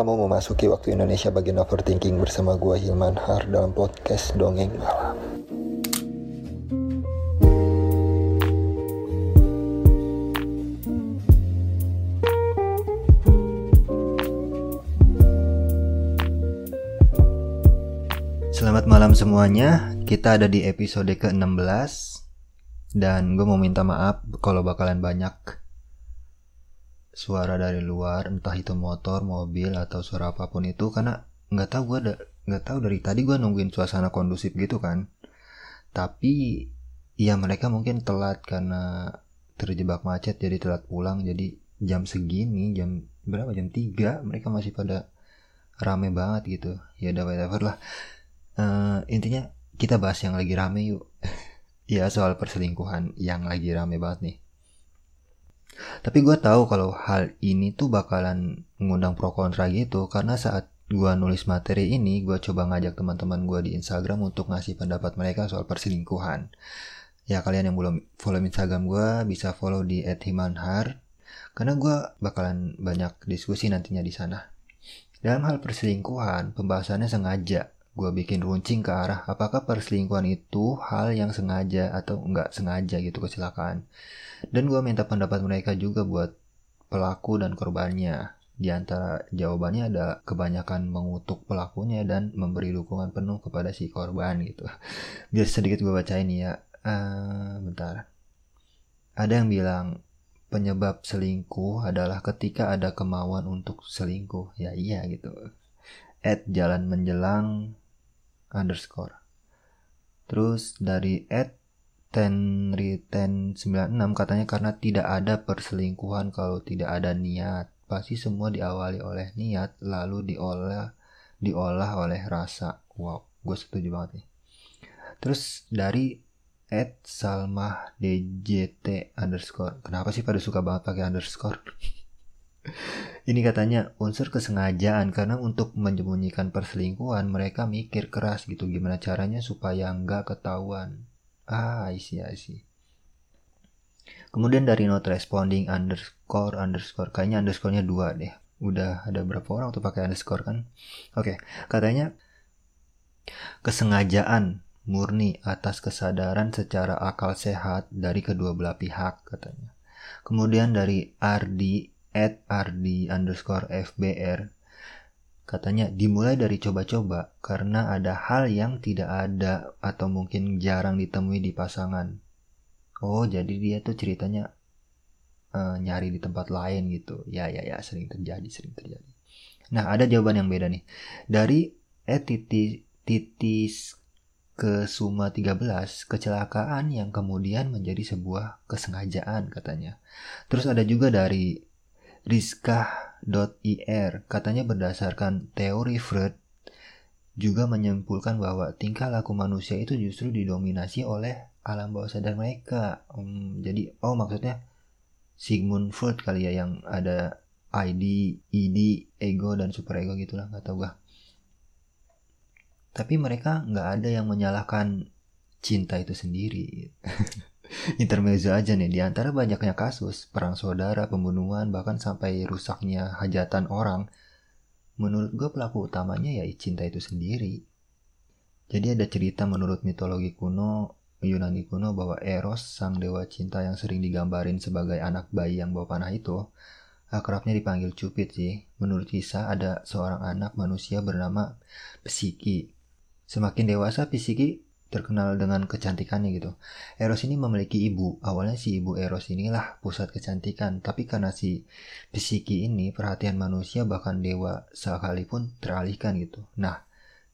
Kamu memasuki waktu Indonesia bagian overthinking bersama gua Hilman Har dalam podcast Dongeng Malam. Selamat malam semuanya, kita ada di episode ke-16 Dan gue mau minta maaf kalau bakalan banyak suara dari luar Entah itu motor, mobil, atau suara apa pun itu Karena nggak tahu gue ada nggak tahu dari tadi gue nungguin suasana kondusif gitu kan. Tapi ya mereka mungkin telat karena terjebak macet jadi telat pulang. Jadi jam segini, jam berapa? Jam 3 mereka masih pada rame banget gitu. Ya udah whatever lah. Uh, intinya kita bahas yang lagi rame yuk. Ya soal perselingkuhan yang lagi rame banget nih tapi gue tahu kalau hal ini tuh bakalan mengundang pro kontra gitu karena saat gue nulis materi ini gue coba ngajak teman-teman gue di Instagram untuk ngasih pendapat mereka soal perselingkuhan. Ya kalian yang belum follow Instagram gue bisa follow di @himanhar karena gue bakalan banyak diskusi nantinya di sana. Dalam hal perselingkuhan, pembahasannya sengaja gue bikin runcing ke arah apakah perselingkuhan itu hal yang sengaja atau enggak sengaja gitu kecelakaan. Dan gue minta pendapat mereka juga buat pelaku dan korbannya. Di antara jawabannya ada kebanyakan mengutuk pelakunya dan memberi dukungan penuh kepada si korban gitu. Biar sedikit gue bacain ya. Uh, bentar. Ada yang bilang penyebab selingkuh adalah ketika ada kemauan untuk selingkuh. Ya iya gitu. At jalan menjelang underscore. Terus dari at tenriten 96 katanya karena tidak ada perselingkuhan kalau tidak ada niat. Pasti semua diawali oleh niat lalu diolah diolah oleh rasa. Wow, gue setuju banget nih. Terus dari at salmah djt underscore. Kenapa sih pada suka banget pakai underscore? Ini katanya unsur kesengajaan karena untuk menyembunyikan perselingkuhan mereka mikir keras gitu gimana caranya supaya nggak ketahuan. Ah, isi isi. Kemudian dari not responding underscore underscore kayaknya underscorenya dua deh. Udah ada berapa orang tuh pakai underscore kan? Oke, katanya kesengajaan murni atas kesadaran secara akal sehat dari kedua belah pihak katanya. Kemudian dari Ardi at ardi underscore fbr katanya dimulai dari coba-coba karena ada hal yang tidak ada atau mungkin jarang ditemui di pasangan. Oh jadi dia tuh ceritanya uh, nyari di tempat lain gitu. Ya ya ya sering terjadi sering terjadi. Nah ada jawaban yang beda nih dari etitis titis ke Suma 13 kecelakaan yang kemudian menjadi sebuah kesengajaan katanya. Terus ada juga dari Rizkah.ir katanya berdasarkan teori Freud juga menyimpulkan bahwa tingkah laku manusia itu justru didominasi oleh alam bawah sadar mereka. Hmm, jadi oh maksudnya Sigmund Freud kali ya yang ada ID, ID, ego dan superego gitulah nggak tahu gak. Tapi mereka nggak ada yang menyalahkan cinta itu sendiri. intermezzo aja nih di antara banyaknya kasus perang saudara, pembunuhan bahkan sampai rusaknya hajatan orang. Menurut gue pelaku utamanya ya cinta itu sendiri. Jadi ada cerita menurut mitologi kuno Yunani kuno bahwa Eros, sang dewa cinta yang sering digambarin sebagai anak bayi yang bawa panah itu, akrabnya dipanggil Cupid sih. Menurut kisah ada seorang anak manusia bernama Psiki. Semakin dewasa Psiki terkenal dengan kecantikannya gitu. Eros ini memiliki ibu. Awalnya si ibu Eros inilah pusat kecantikan, tapi karena si Psiki ini perhatian manusia bahkan dewa sekalipun teralihkan gitu. Nah,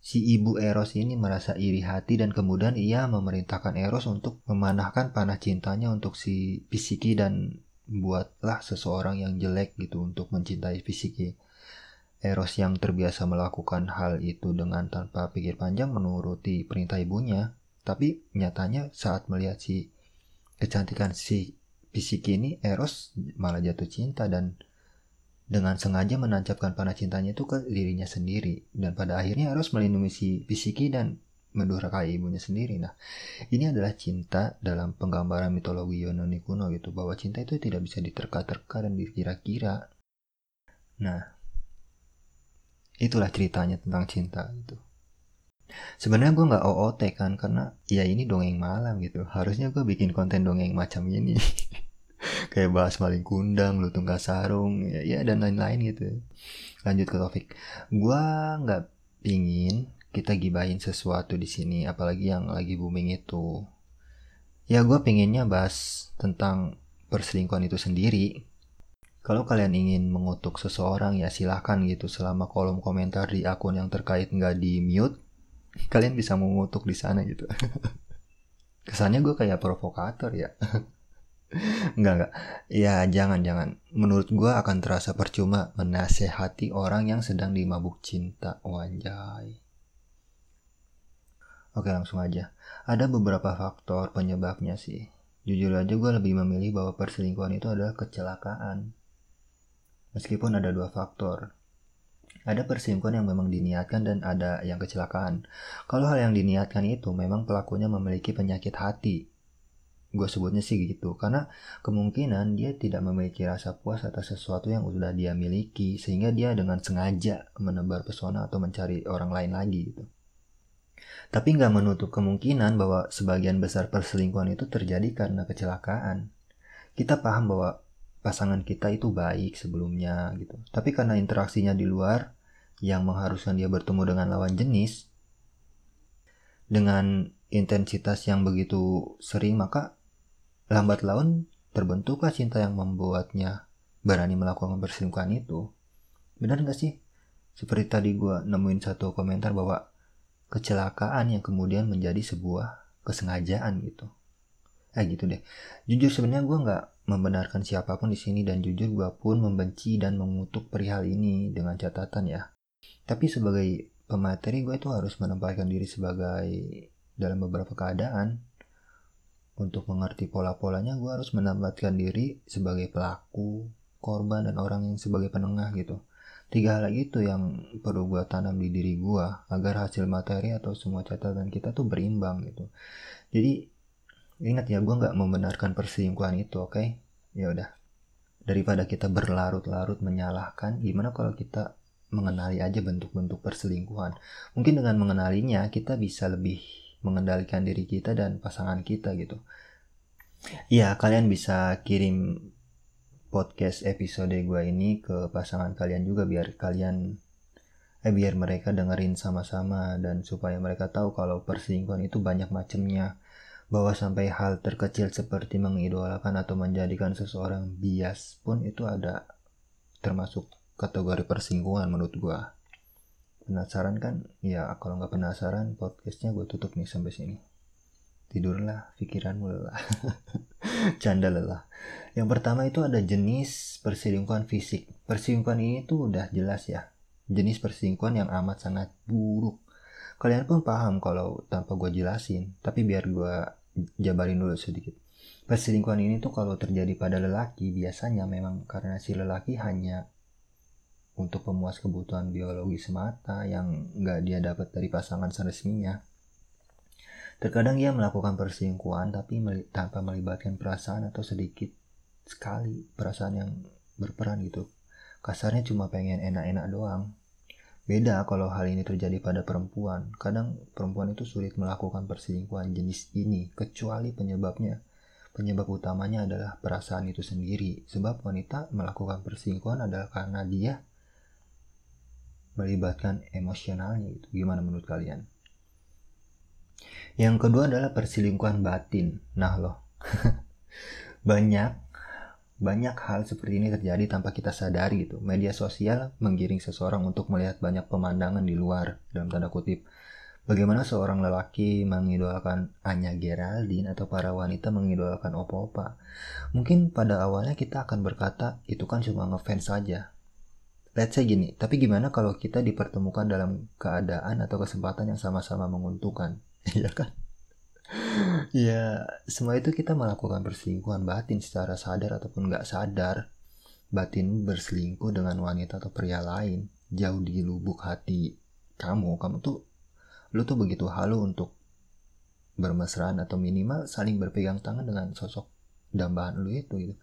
si ibu Eros ini merasa iri hati dan kemudian ia memerintahkan Eros untuk memanahkan panah cintanya untuk si Psiki dan buatlah seseorang yang jelek gitu untuk mencintai Psiki. Eros yang terbiasa melakukan hal itu dengan tanpa pikir panjang menuruti perintah ibunya. Tapi nyatanya saat melihat si kecantikan si fisik ini, Eros malah jatuh cinta dan dengan sengaja menancapkan panah cintanya itu ke dirinya sendiri. Dan pada akhirnya Eros melindungi si Pisiki dan mendurhakai ibunya sendiri. Nah, ini adalah cinta dalam penggambaran mitologi Yunani kuno gitu, bahwa cinta itu tidak bisa diterka-terka dan dikira-kira. Nah, itulah ceritanya tentang cinta itu sebenarnya gue nggak OOT kan karena ya ini dongeng malam gitu. Harusnya gue bikin konten dongeng macam ini. Kayak bahas maling kundang lu tunggal sarung ya, ya dan lain-lain gitu. Lanjut ke topik. Gue nggak pingin kita gibahin sesuatu di sini apalagi yang lagi booming itu. Ya gue pengennya bahas tentang perselingkuhan itu sendiri kalau kalian ingin mengutuk seseorang ya silahkan gitu. Selama kolom komentar di akun yang terkait nggak di mute kalian bisa mengutuk di sana gitu. Kesannya gue kayak provokator ya. Enggak enggak ya jangan jangan. Menurut gue akan terasa percuma menasehati orang yang sedang dimabuk cinta. Wanjai Oke langsung aja. Ada beberapa faktor penyebabnya sih. Jujur aja gue lebih memilih bahwa perselingkuhan itu adalah kecelakaan Meskipun ada dua faktor. Ada perselingkuhan yang memang diniatkan dan ada yang kecelakaan. Kalau hal yang diniatkan itu memang pelakunya memiliki penyakit hati. Gue sebutnya sih gitu, karena kemungkinan dia tidak memiliki rasa puas atas sesuatu yang sudah dia miliki, sehingga dia dengan sengaja menebar pesona atau mencari orang lain lagi gitu. Tapi nggak menutup kemungkinan bahwa sebagian besar perselingkuhan itu terjadi karena kecelakaan. Kita paham bahwa pasangan kita itu baik sebelumnya gitu. Tapi karena interaksinya di luar yang mengharuskan dia bertemu dengan lawan jenis dengan intensitas yang begitu sering maka lambat laun terbentuklah cinta yang membuatnya berani melakukan perselingkuhan itu. Benar gak sih? Seperti tadi gue nemuin satu komentar bahwa kecelakaan yang kemudian menjadi sebuah kesengajaan gitu. Eh gitu deh. Jujur sebenarnya gue nggak membenarkan siapa pun di sini dan jujur gue pun membenci dan mengutuk perihal ini dengan catatan ya. Tapi sebagai pemateri gue itu harus menempatkan diri sebagai dalam beberapa keadaan. Untuk mengerti pola-polanya gue harus menempatkan diri sebagai pelaku, korban, dan orang yang sebagai penengah gitu. Tiga hal itu yang perlu gue tanam di diri gue agar hasil materi atau semua catatan kita tuh berimbang gitu. Jadi Ingat ya, gue nggak membenarkan perselingkuhan itu, oke? Okay? Ya udah. Daripada kita berlarut-larut menyalahkan, gimana kalau kita mengenali aja bentuk-bentuk perselingkuhan? Mungkin dengan mengenalinya, kita bisa lebih mengendalikan diri kita dan pasangan kita gitu. Ya, kalian bisa kirim podcast episode gue ini ke pasangan kalian juga biar kalian eh biar mereka dengerin sama-sama dan supaya mereka tahu kalau perselingkuhan itu banyak macamnya bahwa sampai hal terkecil seperti mengidolakan atau menjadikan seseorang bias pun itu ada termasuk kategori persinggungan menurut gua. Penasaran kan? Ya kalau nggak penasaran podcastnya gue tutup nih sampai sini. Tidurlah pikiranmu lelah. Canda lelah. Yang pertama itu ada jenis perselingkuhan fisik. Perselingkuhan ini tuh udah jelas ya. Jenis perselingkuhan yang amat sangat buruk kalian pun paham kalau tanpa gue jelasin tapi biar gue jabarin dulu sedikit. Perselingkuhan ini tuh kalau terjadi pada lelaki biasanya memang karena si lelaki hanya untuk pemuas kebutuhan biologi semata yang nggak dia dapat dari pasangan seresminya. Terkadang ia melakukan perselingkuhan tapi tanpa melibatkan perasaan atau sedikit sekali perasaan yang berperan gitu. Kasarnya cuma pengen enak-enak doang Beda kalau hal ini terjadi pada perempuan. Kadang perempuan itu sulit melakukan perselingkuhan jenis ini, kecuali penyebabnya. Penyebab utamanya adalah perasaan itu sendiri. Sebab wanita melakukan perselingkuhan adalah karena dia melibatkan emosionalnya itu. Gimana menurut kalian? Yang kedua adalah perselingkuhan batin. Nah loh, banyak banyak hal seperti ini terjadi tanpa kita sadari gitu. Media sosial menggiring seseorang untuk melihat banyak pemandangan di luar dalam tanda kutip. Bagaimana seorang lelaki mengidolakan Anya Geraldine atau para wanita mengidolakan Opa-Opa. Mungkin pada awalnya kita akan berkata itu kan cuma ngefans saja. Let's say gini, tapi gimana kalau kita dipertemukan dalam keadaan atau kesempatan yang sama-sama menguntungkan? Iya kan? Ya semua itu kita melakukan perselingkuhan batin secara sadar ataupun nggak sadar. Batin berselingkuh dengan wanita atau pria lain jauh di lubuk hati kamu. Kamu tuh lu tuh begitu halu untuk bermesraan atau minimal saling berpegang tangan dengan sosok dambaan lu itu gitu.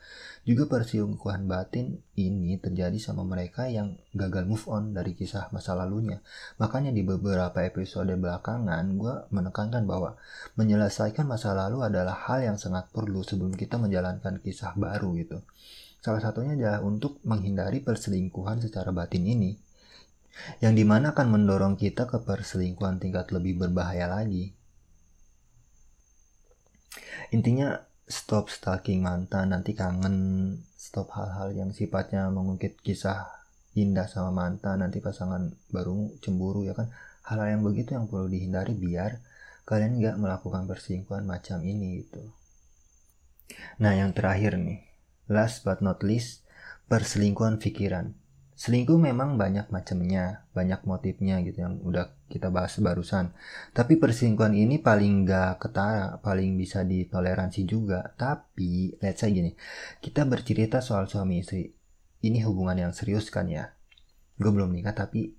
Juga perselingkuhan batin ini terjadi sama mereka yang gagal move on dari kisah masa lalunya. Makanya di beberapa episode belakangan gue menekankan bahwa menyelesaikan masa lalu adalah hal yang sangat perlu sebelum kita menjalankan kisah baru gitu. Salah satunya adalah untuk menghindari perselingkuhan secara batin ini. Yang di mana akan mendorong kita ke perselingkuhan tingkat lebih berbahaya lagi. Intinya stop stalking mantan nanti kangen stop hal-hal yang sifatnya mengungkit kisah indah sama mantan nanti pasangan baru cemburu ya kan? Hal-hal yang begitu yang perlu dihindari biar kalian nggak melakukan perselingkuhan macam ini gitu. Nah yang terakhir nih. Last but not least perselingkuhan pikiran selingkuh memang banyak macamnya, banyak motifnya gitu yang udah kita bahas barusan. Tapi perselingkuhan ini paling gak ketara, paling bisa ditoleransi juga. Tapi, let's say gini, kita bercerita soal suami istri. Ini hubungan yang serius kan ya? Gue belum nikah tapi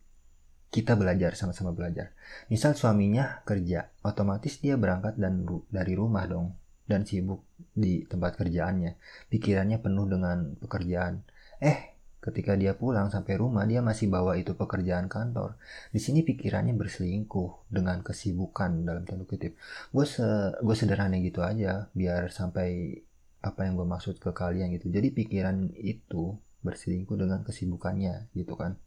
kita belajar sama-sama belajar. Misal suaminya kerja, otomatis dia berangkat dan dari rumah dong dan sibuk di tempat kerjaannya. Pikirannya penuh dengan pekerjaan. Eh, Ketika dia pulang sampai rumah, dia masih bawa itu pekerjaan kantor. Di sini pikirannya berselingkuh dengan kesibukan dalam tanda kutip. Gue se gue sederhana gitu aja, biar sampai apa yang gue maksud ke kalian gitu. Jadi pikiran itu berselingkuh dengan kesibukannya gitu kan.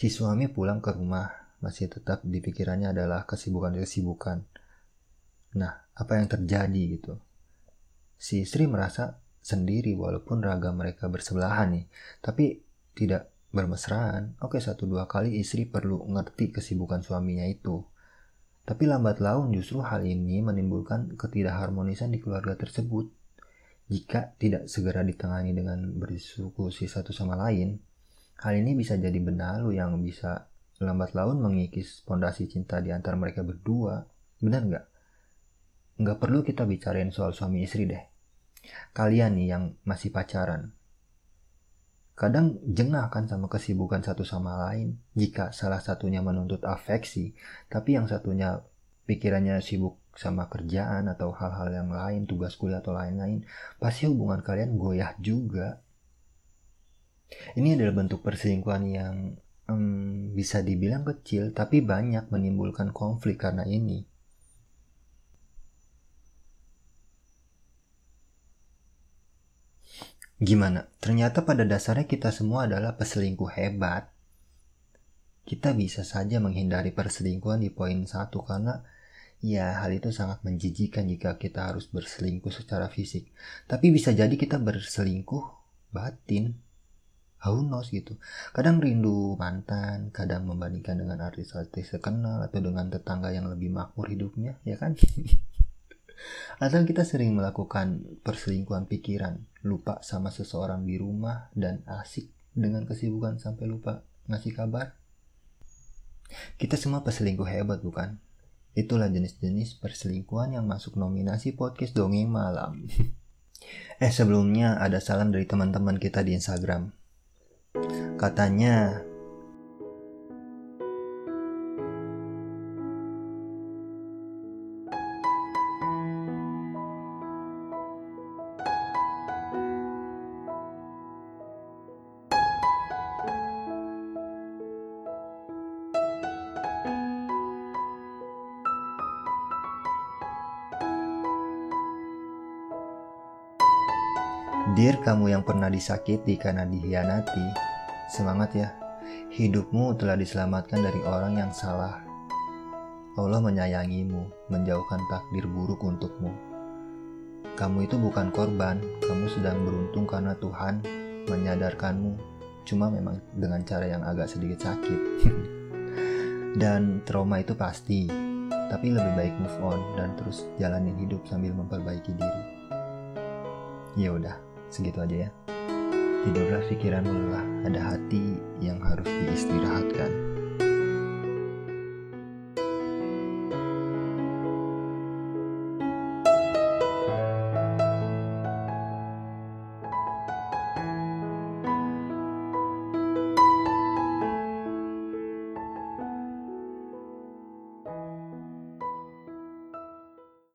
Si suami pulang ke rumah masih tetap di pikirannya adalah kesibukan-kesibukan. Nah, apa yang terjadi gitu? Si istri merasa sendiri walaupun raga mereka bersebelahan nih tapi tidak bermesraan. Oke satu dua kali istri perlu ngerti kesibukan suaminya itu. Tapi lambat laun justru hal ini menimbulkan ketidakharmonisan di keluarga tersebut. Jika tidak segera ditangani dengan berdiskusi satu sama lain hal ini bisa jadi benalu yang bisa lambat laun mengikis pondasi cinta di antara mereka berdua. Benar nggak? Nggak perlu kita bicarain soal suami istri deh Kalian nih yang masih pacaran. Kadang jengah kan sama kesibukan satu sama lain jika salah satunya menuntut afeksi, tapi yang satunya pikirannya sibuk sama kerjaan atau hal-hal yang lain, tugas kuliah atau lain-lain, pasti hubungan kalian goyah juga. Ini adalah bentuk perselingkuhan yang um, bisa dibilang kecil, tapi banyak menimbulkan konflik karena ini. Gimana? Ternyata pada dasarnya kita semua adalah peselingkuh hebat. Kita bisa saja menghindari perselingkuhan di poin satu karena ya hal itu sangat menjijikan jika kita harus berselingkuh secara fisik. Tapi bisa jadi kita berselingkuh batin. Who knows gitu. Kadang rindu mantan, kadang membandingkan dengan artis-artis terkenal atau dengan tetangga yang lebih makmur hidupnya, ya kan? Atau kita sering melakukan perselingkuhan pikiran, lupa sama seseorang di rumah dan asik dengan kesibukan sampai lupa ngasih kabar. Kita semua perselingkuh hebat bukan? Itulah jenis-jenis perselingkuhan yang masuk nominasi podcast dongeng malam. eh sebelumnya ada salam dari teman-teman kita di Instagram. Katanya Dear kamu yang pernah disakiti karena dihianati, semangat ya. Hidupmu telah diselamatkan dari orang yang salah. Allah menyayangimu, menjauhkan takdir buruk untukmu. Kamu itu bukan korban, kamu sedang beruntung karena Tuhan menyadarkanmu, cuma memang dengan cara yang agak sedikit sakit. dan trauma itu pasti, tapi lebih baik move on dan terus jalanin hidup sambil memperbaiki diri. Ya udah, Segitu aja ya. Tidurlah pikiranmu lelah, ada hati yang harus diistirahatkan.